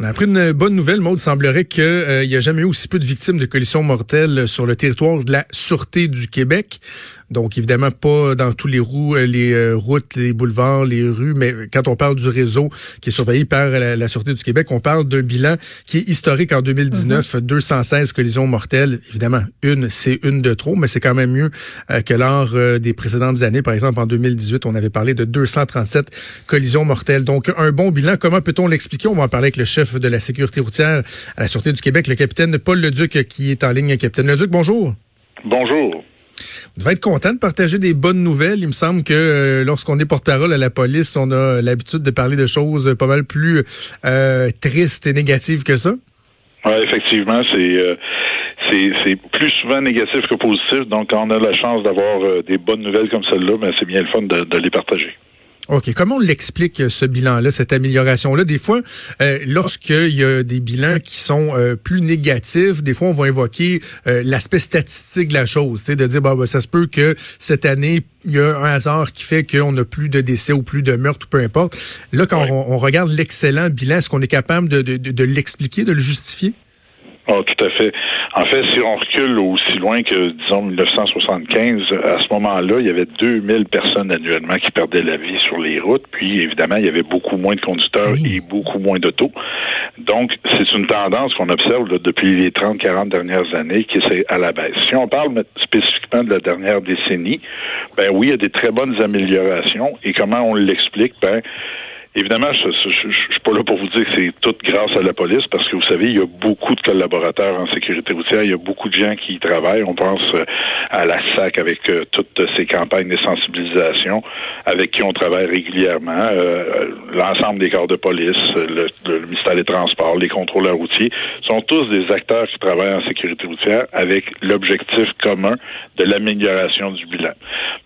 On a appris une bonne nouvelle, Maud. Il semblerait qu'il euh, n'y a jamais eu aussi peu de victimes de collisions mortelles sur le territoire de la Sûreté du Québec. Donc, évidemment, pas dans tous les, roues, euh, les euh, routes, les boulevards, les rues, mais quand on parle du réseau qui est surveillé par la, Sûreté du Québec, on parle d'un bilan qui est historique en 2019, 216 mhm. collisions mortelles. Évidemment, une, c'est une de trop, mais c'est quand même mieux euh, que lors des précédentes années. Par exemple, en 2018, on avait parlé de 237 collisions mortelles. Donc, un bon bilan. Comment peut-on l'expliquer? On va en parler avec le chef de la sécurité routière à la Sûreté du Québec, le capitaine Paul Leduc, qui est en ligne. Capitaine Leduc, bonjour. Bonjour. Vous devez être content de partager des bonnes nouvelles. Il me semble que euh, lorsqu'on est porte-parole à la police, on a l'habitude de parler de choses pas mal plus euh, tristes et négatives que ça. Oui, effectivement, euh, c'est c'est plus souvent négatif que positif. Donc, quand on a la chance d'avoir des bonnes nouvelles comme celle-là, ben, c'est bien le fun de les partager. OK. Comment on l'explique, ce bilan-là, cette amélioration-là? Des fois, euh, lorsqu'il y a des bilans qui sont euh, plus négatifs, des fois, on va invoquer euh, l'aspect statistique de la chose. De dire, bah, bah, ça se peut que cette année, il y a un hasard qui fait qu'on n'a plus de décès ou plus de meurtres ou peu importe. Là, quand on, regarde l'excellent bilan, est-ce qu'on est capable de, de, de l'expliquer, de le justifier? Oh, tout à fait. En fait, si on recule aussi loin que, disons, 1975, à ce moment-là, il y avait 2000 personnes annuellement qui perdaient la vie sur les routes. Puis, évidemment, il y avait beaucoup moins de conducteurs et beaucoup moins d'autos. Donc, c'est une tendance qu'on observe depuis les 30-40 dernières années qui est à la baisse. Si on parle spécifiquement de la dernière décennie, ben oui, il y a des très bonnes améliorations. Et comment on l'explique? Ben, Évidemment, je ne suis pas là pour vous dire que c'est tout grâce à la police, parce que vous savez, il y a beaucoup de collaborateurs en sécurité routière, il y a beaucoup de gens qui y travaillent. On pense euh, à la SAC avec euh, toutes ces campagnes de sensibilisation, avec qui on travaille régulièrement, euh, l'ensemble des corps de police, le, ministère des Transports, les contrôleurs routiers, sont tous des acteurs qui travaillent en sécurité routière avec l'objectif commun de l'amélioration du bilan.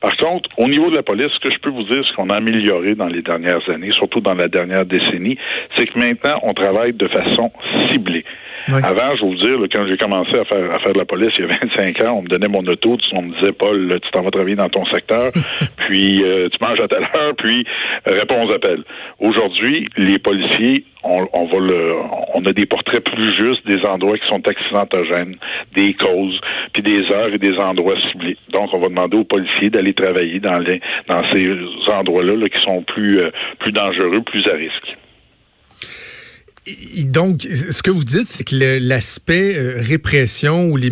Par contre, au niveau de la police, ce que je peux vous dire, ce qu'on a amélioré dans les dernières années, surtout dans la dernière décennie, c'est que maintenant, on travaille de façon ciblée. Avant, je vais vous dire, quand j'ai commencé à faire, à faire de la police il y a 25 ans, on me donnait mon auto, on me disait, Paul, tu t'en vas travailler dans ton secteur, puis euh, tu manges à telle heure, puis euh, réponds aux appels. Aujourd'hui, les policiers, on, on, va le, on a des portraits plus justes des endroits qui sont accidentogènes, des causes, puis des heures et des endroits ciblés. Donc, on va demander aux policiers d'aller travailler dans les, dans ces endroits-là là, qui sont plus, euh, plus dangereux, plus à risque. Donc, ce que vous dites, c'est que l'aspect euh, répression ou les,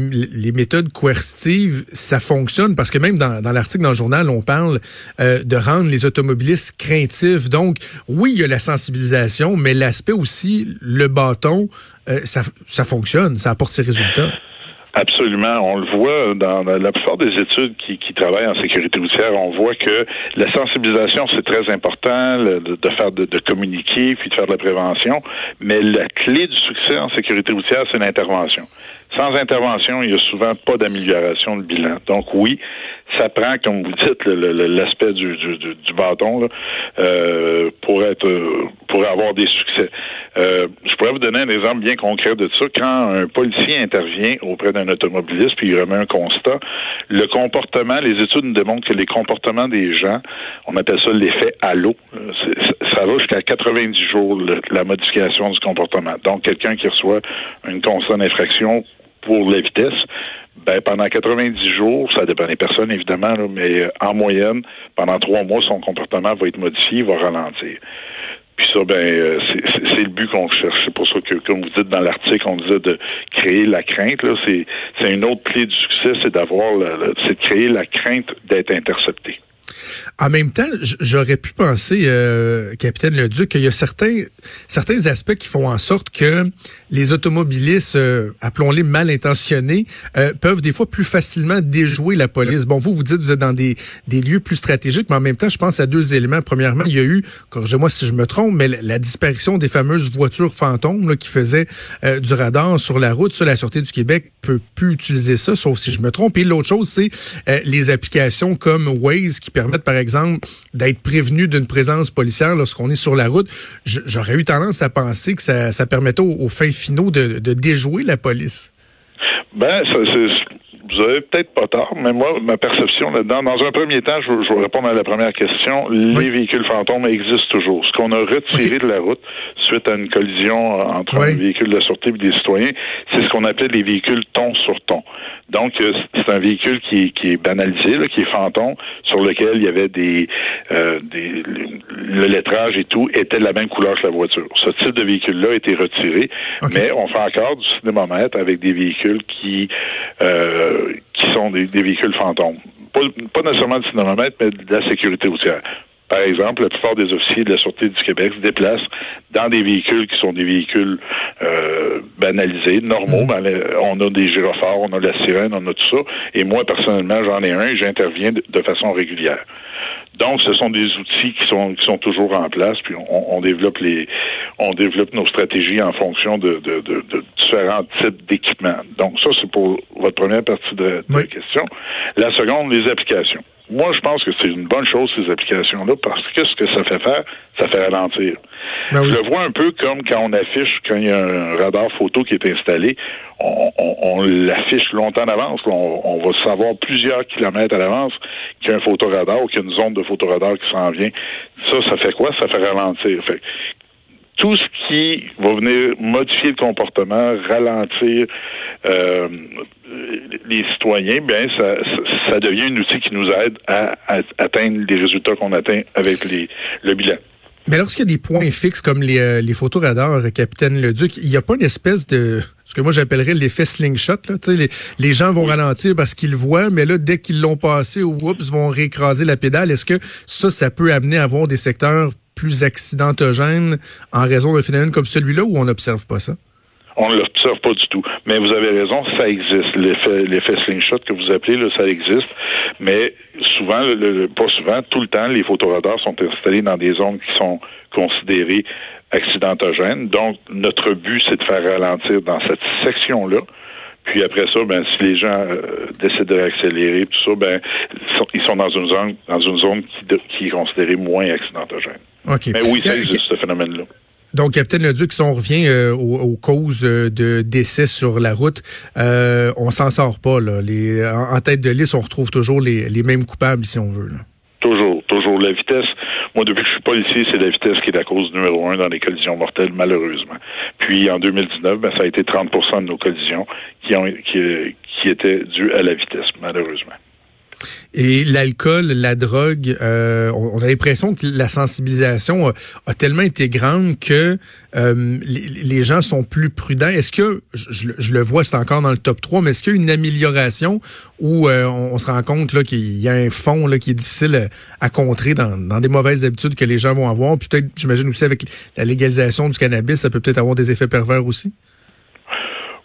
méthodes coercitives, ça fonctionne parce que même dans, l'article dans le journal, on parle euh, de rendre les automobilistes craintifs. Donc, oui, il y a la sensibilisation, mais l'aspect aussi, le bâton, euh, ça, ça fonctionne, ça apporte ses résultats. Absolument. On le voit dans la plupart des études qui, travaillent en sécurité routière. On voit que la sensibilisation, c'est très important, de, faire de, communiquer, puis de faire de la prévention. Mais la clé du succès en sécurité routière, c'est l'intervention. Sans intervention, il y a souvent pas d'amélioration de bilan. Donc oui, ça prend, comme vous dites, l'aspect du, du, du, bâton là, euh, pour être pour avoir des succès. Euh, je pourrais vous donner un exemple bien concret de ça. Quand un policier intervient auprès d'un automobiliste puis il remet un constat, le comportement, les études nous démontrent que les comportements des gens, on appelle ça l'effet halo, ça va jusqu'à 90 jours la modification du comportement. Donc quelqu'un qui reçoit une constat d'infraction pour la vitesse, ben, pendant 90 jours, ça dépend des personnes évidemment, mais euh, en moyenne, pendant trois mois, son comportement va être modifié, il va ralentir. Puis ça, ben, euh, c'est le but qu'on cherche. C'est pour ça que, comme vous dites dans l'article, on disait de créer la crainte. C'est une autre clé du succès, c'est d'avoir, c'est de créer la crainte d'être intercepté. En même temps, j'aurais pu penser, euh, capitaine Leduc, qu'il y a certains certains aspects qui font en sorte que les automobilistes, euh, appelons-les mal intentionnés, euh, peuvent des fois plus facilement déjouer la police. Bon, vous vous dites vous êtes dans des, des lieux plus stratégiques, mais en même temps, je pense à deux éléments. Premièrement, il y a eu, corrigez-moi si je me trompe, mais la, disparition des fameuses voitures fantômes là, qui faisaient du radar sur la route. Sur la Sûreté du Québec peut plus utiliser ça, sauf si je me trompe. Et l'autre chose, c'est les applications comme Waze qui par exemple, d'être prévenu d'une présence policière lorsqu'on est sur la route. J'aurais eu tendance à penser que ça, ça permettait aux, fins finaux de, de déjouer la police. Ben, ça, vous avez peut-être pas tort, mais moi, ma perception là-dedans, dans un premier temps, je, je vais répondre à la première question. Les véhicules fantômes existent toujours. Ce qu'on a retiré de la route suite à une collision entre un véhicule de sûreté et des citoyens, c'est ce qu'on appelait les véhicules ton sur ton. Donc, euh, c'est un véhicule qui, qui est banalisé, là, qui est fantôme, sur lequel il y avait des, euh, des le lettrage et tout était de la même couleur que la voiture. Ce type de véhicule-là a été retiré, mais on fait encore du cinémomètre avec des véhicules qui euh, qui sont des, véhicules fantômes. Pas, pas nécessairement du cinémomètre, mais de la sécurité routière. Par exemple, la plupart des officiers de la Sûreté du Québec se déplacent dans des véhicules qui sont des véhicules euh, banalisés, normaux. Mhm. on a des gyrophares, on a la sirène, on a tout ça. Et moi, personnellement, j'en ai un et j'interviens de, façon régulière. Donc, ce sont des outils qui sont qui sont toujours en place, puis on, développe les on développe nos stratégies en fonction de, de, de, différents types d'équipements. Donc, ça, c'est pour votre première partie de, la question. La seconde, les applications. Moi, je pense que c'est une bonne chose, ces applications-là, parce que ce que ça fait faire, ça fait ralentir. Ben je le vois un peu comme quand on affiche, quand il y a un radar photo qui est installé, on, l'affiche longtemps en avance. On, va savoir plusieurs kilomètres à l'avance qu'il y a un photoradar ou qu'il y a une zone de photoradar qui s'en vient. Ça, ça fait quoi? Ça fait ralentir. Fait tout ce qui va venir modifier le comportement, ralentir euh, les citoyens, bien, ça, ça, devient un outil qui nous aide à, atteindre les résultats qu'on atteint avec les, le bilan. Mais lorsqu'il y a des points fixes comme les, euh, les photos radars, Capitaine Leduc, il n'y a pas une espèce de ce que moi j'appellerais l'effet slingshot. Là. Les, les gens vont ralentir parce qu'ils voient, mais là, dès qu'ils l'ont passé, oups, vont réécraser la pédale. Est-ce que ça, ça peut amener à avoir des secteurs plus accidentogènes en raison d'un phénomène comme celui-là ou on n'observe pas ça? On ne l'observe pas du tout. Mais vous avez raison, ça existe. L'effet, slingshot que vous appelez, ça existe. Mais souvent, pas souvent, tout le temps, les photoradars sont installés dans des zones qui sont considérées accidentogènes. Donc, notre but, c'est de faire ralentir dans cette section-là. Puis après ça, ben, si les gens euh, décident d'accélérer, tout ça, ben, ils sont dans une zone, dans une zone qui, qui est considérée moins accidentogène. Mais oui, ça existe, ce phénomène-là. Donc, Capitaine Leduc, si on revient euh, aux, causes euh, de décès sur la route, euh, on s'en sort pas. Là. Les, en, tête de liste, on retrouve toujours les, les mêmes coupables, si on veut. Là. Toujours, toujours. La vitesse, moi, depuis que je suis policier, c'est la vitesse qui est la cause numéro un dans les collisions mortelles, malheureusement. Puis, en 2019, ben, ça a été 30% de nos collisions qui, ont, qui, qui étaient dues à la vitesse, malheureusement. Et l'alcool, la drogue, euh, on, a l'impression que la sensibilisation a, tellement été grande que euh, les, gens sont plus prudents. Est-ce que, je, le vois, c'est encore dans le top 3, mais est-ce qu'il y a une amélioration où euh, on, se rend compte là, qu'il y a un fond là, qui est difficile à contrer dans, dans des mauvaises habitudes que les gens vont avoir? Puis peut-être, j'imagine aussi avec la légalisation du cannabis, ça peut peut-être avoir des effets pervers aussi?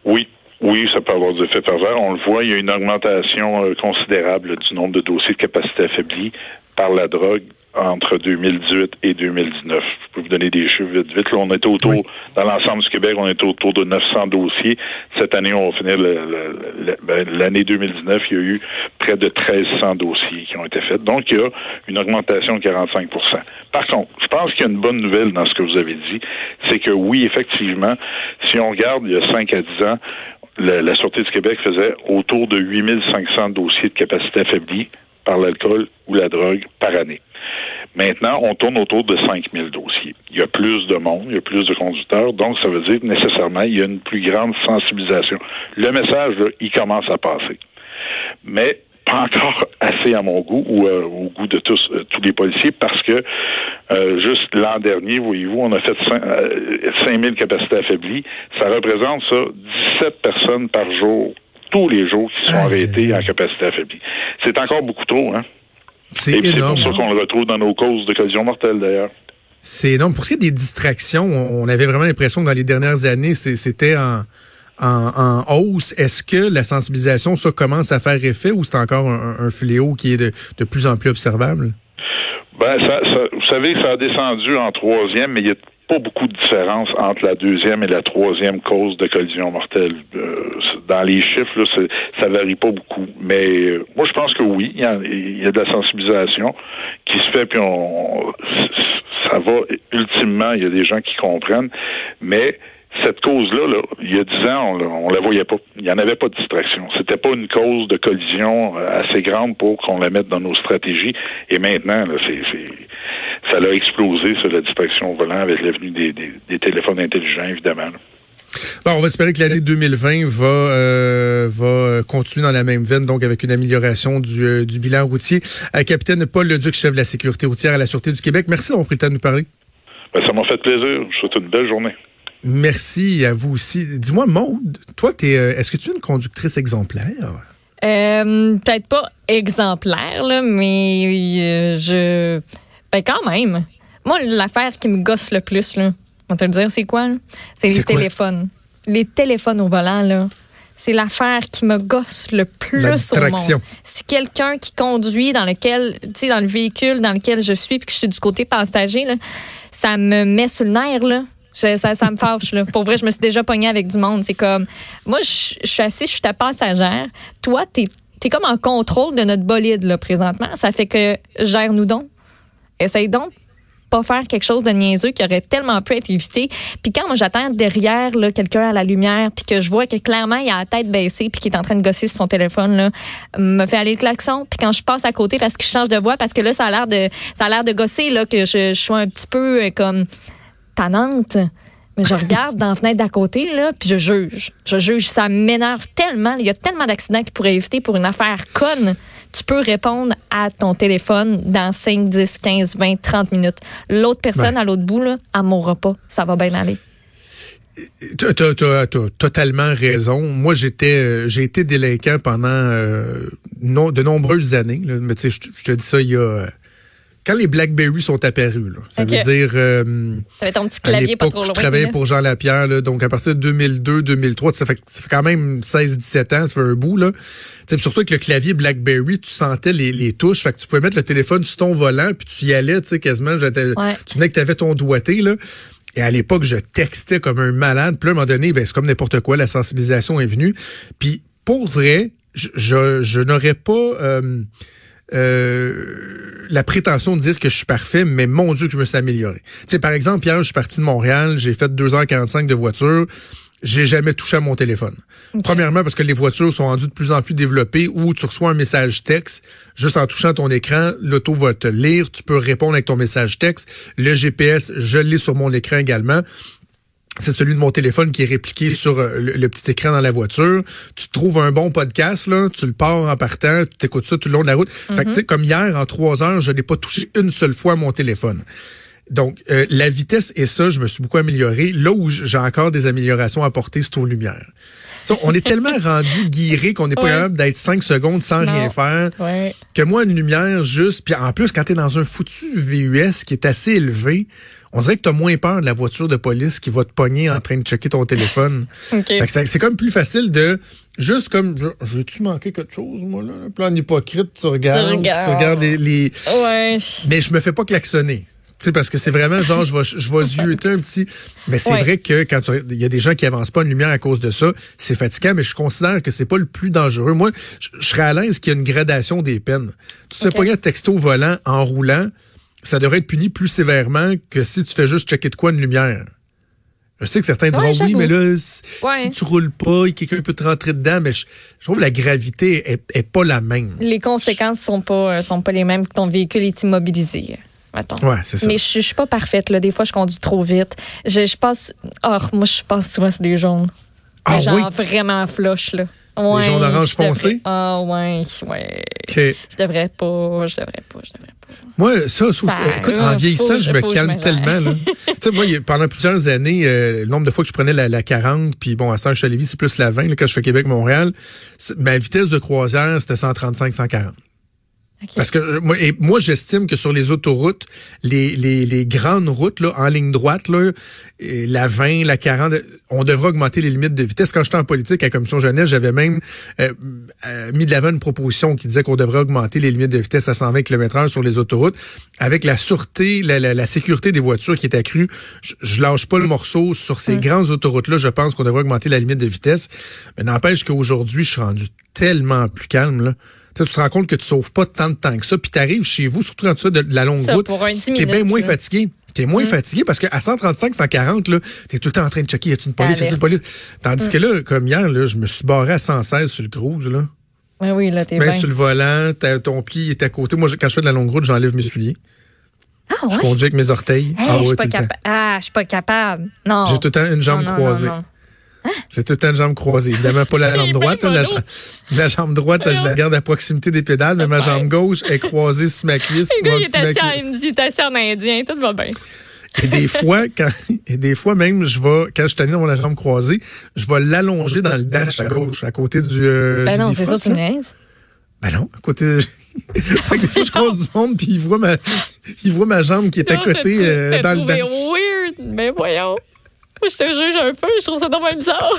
Oui, oui, ça peut avoir des effets pervers. On le voit, il y a une augmentation euh, considérable du nombre de dossiers de capacité affaiblie par la drogue entre 2018 et 2019. Je peux vous donner des chiffres vite vite. Là, on était autour, dans l'ensemble du Québec, on était autour de 900 dossiers. Cette année, on va finir ben, l'année 2019, il y a eu près de 1300 dossiers qui ont été faits. Donc, il y a une augmentation de 45% Par contre, je pense qu'il y a une bonne nouvelle dans ce que vous avez dit, c'est que oui, effectivement, si on regarde il y a 5 à 10 ans, la, la Sûreté du Québec faisait autour de 8500 dossiers de capacité affaiblie par l'alcool ou la drogue par année. Maintenant, on tourne autour de 5000 dossiers. Il y a plus de monde, il y a plus de conducteurs, donc ça veut dire nécessairement, il y a une plus grande sensibilisation. Le message, là, il commence à passer. Mais pas encore assez à mon goût ou euh, au goût de tous euh, tous les policiers parce que euh, juste l'an dernier, voyez-vous, on a fait 5000 capacités affaiblies. Ça représente ça 17 personnes par jour, tous les jours qui sont arrêtés en capacité affaiblie. C'est encore beaucoup trop, hein? C'est puis, c'est énorme. pour ça qu'on le retrouve dans nos causes de collision mortelle, d'ailleurs. C'est énorme. Pour ce qui est des distractions, on avait vraiment l'impression que dans les dernières années, c'était en, en, en hausse. Est-ce que la sensibilisation, ça commence à faire effet ou c'est encore un, un fléau qui est de, de plus en plus observable? Ben, ça, ça- vous savez, ça a descendu en troisième, mais il n'y a pas beaucoup de différence entre la deuxième et la troisième cause de collision mortelle. Euh, dans les chiffres, là, ça varie pas beaucoup. Mais euh, moi, je pense que oui, il y, y a de la sensibilisation qui se fait, puis on, ça va ultimement, il y a des gens qui comprennent, mais cette cause-là, là, il y a dix ans, on, la- on la voyait pas. Il n'y en avait pas de distraction. C'était pas une cause de collision euh, assez grande pour qu'on la mette dans nos stratégies. Et maintenant, là, c'est, c'est- ça a explosé sur la distraction au volant avec l'avenue des, des, des téléphones intelligents, évidemment. là. Bon, on va espérer que l'année 2020 va euh, va continuer dans la même veine, donc avec une amélioration du, euh, du bilan routier. Euh, capitaine Paul Leduc, chef de la sécurité routière à la Sûreté du Québec, merci d'avoir pris le temps de nous parler. Ben, ça m'a fait plaisir. Je vous souhaite une belle journée. Merci à vous aussi. Dis-moi, Maude, toi, t'es, euh, est-ce que tu es une conductrice exemplaire? Euh, Peut-être pas exemplaire, là, mais euh, je. Ben, quand même. Moi, l'affaire qui me gosse le plus, là, on va te le dire, c'est quoi? C'est les quoi? téléphones. Les téléphones au volant, là. C'est l'affaire qui me gosse le plus au monde. Si quelqu'un qui conduit dans lequel, tu sais, dans le véhicule dans lequel je suis, puis que je suis du côté passager, là, ça me met sur le nerf, là. Je- ça, ça me fâche, là. Pour vrai, je me suis déjà pognée avec du monde. C'est comme, moi, je, suis assise, je suis ta passagère. Toi, t'es es comme en contrôle de notre bolide, là, présentement. Ça fait que gère-nous donc. Essaye donc pas faire quelque chose de niaiseux qui aurait tellement pu être évité. Puis quand moi j'attends derrière quelqu'un à la lumière, puis que je vois que clairement il a la tête baissée, puis qu'il est en train de gosser sur son téléphone, là, me fait aller le klaxon. Puis quand je passe à côté parce qu'il change de voix, parce que là ça a l'air de ça a l'air de gosser là que je, je sois un petit peu euh, comme tannante. Mais je regarde dans la fenêtre d'à côté, là, puis je juge. Je juge. Ça m'énerve tellement. Il y a tellement d'accidents qui pourraient éviter pour une affaire conne. Tu peux répondre à ton téléphone dans 5, 10, 15, 20, 30 minutes. L'autre personne Ouais. à l'autre bout, là, elle mourra pas. Ça va bien aller. Tu as, totalement raison. Moi, j'étais, euh, j'ai été délinquant pendant euh, de nombreuses années. là. Mais tu sais, je, je te dis ça, il y a euh, quand les BlackBerry sont apparus. Là, ça veut dire euh, ton petit à clavier pas l'époque trop où je travaillais là. pour Jean Lapierre, là, donc à partir de 2002, 2003, ça fait, ça fait quand même 16-17 ans, ça fait un bout. Là. Surtout avec le clavier BlackBerry, tu sentais les, les touches, fait que tu pouvais mettre le téléphone sur ton volant, puis tu y allais, tu sais, quasiment, Ouais. tu venais que tu avais ton doigté. Là. Et à l'époque, je textais comme un malade. Puis là, à un moment donné, ben, c'est comme n'importe quoi, la sensibilisation est venue. Puis pour vrai, je, je, je n'aurais pas... euh, euh, la prétention de dire que je suis parfait, mais mon Dieu que je me suis amélioré. Tu sais, par exemple, hier, je suis parti de Montréal, j'ai fait 2h45 de voiture, j'ai jamais touché à mon téléphone. Premièrement, parce que les voitures sont rendues de plus en plus développées où tu reçois un message texte, juste en touchant ton écran, l'auto va te lire, tu peux répondre avec ton message texte. Le GPS, je l'ai sur mon écran également c'est celui de mon téléphone qui est répliqué sur euh, le, le petit écran dans la voiture. Tu trouves un bon podcast, là, tu le pars en partant, tu t'écoutes ça tout le long de la route. Fait que, tu sais, comme hier, en trois heures, je n'ai pas touché une seule fois mon téléphone. Donc, euh, la vitesse et ça, je me suis beaucoup amélioré. Là où j'ai encore des améliorations à apporter, c'est aux lumières. Tu on est tellement rendu guiré qu'on n'est pas Ouais. capable d'être cinq secondes sans Non. rien faire. Ouais. Que moi, une lumière juste, puis en plus, quand t'es dans un foutu VUS qui est assez élevé, on dirait que t'as moins peur de la voiture de police qui va te pogner en train de checker ton téléphone. OK. Fait que c'est comme plus facile de juste comme je- vais-tu manquer quelque chose moi là, en hypocrite, tu regardes, Tu regardes. tu regardes les, les- Ouais. mais je me fais pas klaxonner. Tu sais, parce que c'est vraiment genre, je vais, je vais zioter un petit. Mais c'est Ouais. vrai que quand tu- il y a des gens qui avancent pas une lumière à cause de ça, c'est fatigant, mais je considère que c'est pas le plus dangereux. Moi, je, je serais à l'aise qu'il y ait une gradation des peines. Tu te fais Ok. pogner un texto volant en roulant, ça devrait être puni plus sévèrement que si tu fais juste checker de quoi une lumière. Je sais que certains diront Ouais, oui, mais là, si, Ouais. si tu roules pas, quelqu'un peut te rentrer dedans, mais je, je trouve que la gravité est, est pas la même. Les conséquences sont pas, euh, sont pas les mêmes que ton véhicule est immobilisé. Ouais, c'est ça. Mais je, je suis pas parfaite, là. Des fois, je conduis trop vite. Je, je passe. Oh, moi, je passe souvent sur des jaunes. Ah genre oui? vraiment flush, là. Ouais, jaunes orange je devrais- foncé? Ah, ouais, ouais. Je devrais pas, je devrais pas, je devrais pas. Moi, ça, ça aussi, Ben, écoute, en vieillissant, je me je calme tellement. Là. tu sais, moi, pendant plusieurs années, euh, le nombre de fois que je prenais la, la 40, puis bon, à ce temps, je suis à Lévis, c'est plus la 20, là, quand je fais Québec-Montréal, ma vitesse de croisière, c'était 135-140. Parce que euh, moi, et moi j'estime que sur les autoroutes, les, les, les grandes routes là, en ligne droite, là, la 20, la 40, on devrait augmenter les limites de vitesse. Quand j'étais en politique à la commission jeunesse, j'avais même euh, euh, mis de l'avant une proposition qui disait qu'on devrait augmenter les limites de vitesse à 120 km/h sur les autoroutes. Avec la sûreté, la, la, sécurité des voitures qui est accrue, je, je lâche pas le morceau sur ces grandes autoroutes-là. Je pense qu'on devrait augmenter la limite de vitesse. Mais n'empêche qu'aujourd'hui, je suis rendu tellement plus calme là tu te rends compte que tu sauves pas tant de temps que ça, puis tu arrives chez vous, surtout quand tu fais de, la longue route, tu es bien moins fatigué. T'es moins mm. fatigué parce qu'à 135, 140, là, t'es tout le temps en train de checker, y a une police, y a une police? Tandis mm. que là, comme hier, là, je me suis barré à 116 sur le cruise, là. Oui, oui, là, t'es bien. sur le volant, ton pied est à côté. Moi, quand je fais de la longue route, j'enlève mes souliers. Ah ouais? Je conduis avec mes orteils. ah, je suis pas, ah, suis pas capable. Non. J'ai tout le temps une jambe croisée. J'ai tout le temps une jambe croisée. Évidemment, pas la jambe droite. la, jambe droite, je la garde à proximité des pédales, mais ma jambe gauche est croisée sur ma cuisse. Le gars, il est assis, il me dit, assis en indien, tout va bien. Et des fois, quand, et des fois même, je vais, quand je tenais dans la jambe croisée, je vais l'allonger dans le dash à gauche, à côté du. Euh, ben non, c'est ça, tu niaises. Ben non, à côté. fait que des fois, je croise du monde, puis il voit ma, il voit ma jambe qui est à côté euh, dans le dash. weird, mais voyons. Moi, je te juge un peu, je trouve ça normal bizarre.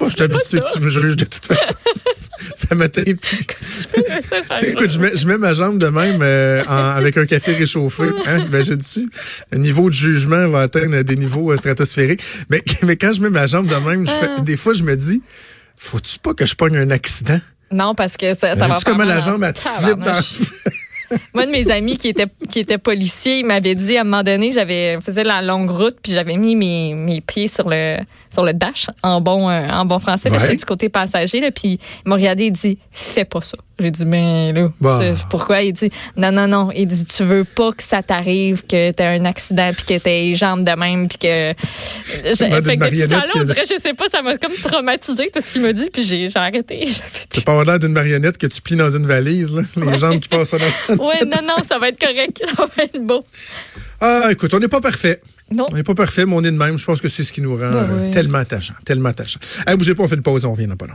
Moi, je t'habitue que tu me juges de toute façon. ça m'a plus. Écoute, je mets, je mets, ma jambe de même euh, avec un café réchauffé. Hein? Ben, j'ai dit, le niveau de jugement va atteindre des niveaux euh, stratosphériques. Mais, mais quand je mets ma jambe de même, je fais, ah. des fois, je me dis, faut-tu pas que je pogne un accident? Non, parce que ça, ça va pas. comment la jambe, elle te flippe dans Moi, de mes amis qui étaient, qui étaient policiers, ils m'avaient dit à un moment donné, j'avais faisais la longue route, puis j'avais mis mes, mes pieds sur le, sur le dash, en bon, euh, en bon français, ouais. du côté passager, là, puis il m'a regardé et dit Fais pas ça. J'ai dit, mais là, pourquoi? Il dit, non, non, non. Il dit, tu veux pas que ça t'arrive, que t'as un accident, puis que t'as les jambes de même, puis que. fait que depuis là on dirait, je sais pas, ça m'a comme traumatisé tout ce qu'il m'a dit, puis j'ai arrêté. Tu pas l'air d'une marionnette que tu plies dans une valise, là, les jambes qui passent dans Oui, non, non, ça va être correct. Ça va être beau. Ah, écoute, on n'est pas parfait. Non. On n'est pas parfait, mais on est de même. Je pense que c'est ce qui nous rend bah tellement attachant. Tellement attachant. Allez, bougez pas, on fait une pause, on revient dans pas long.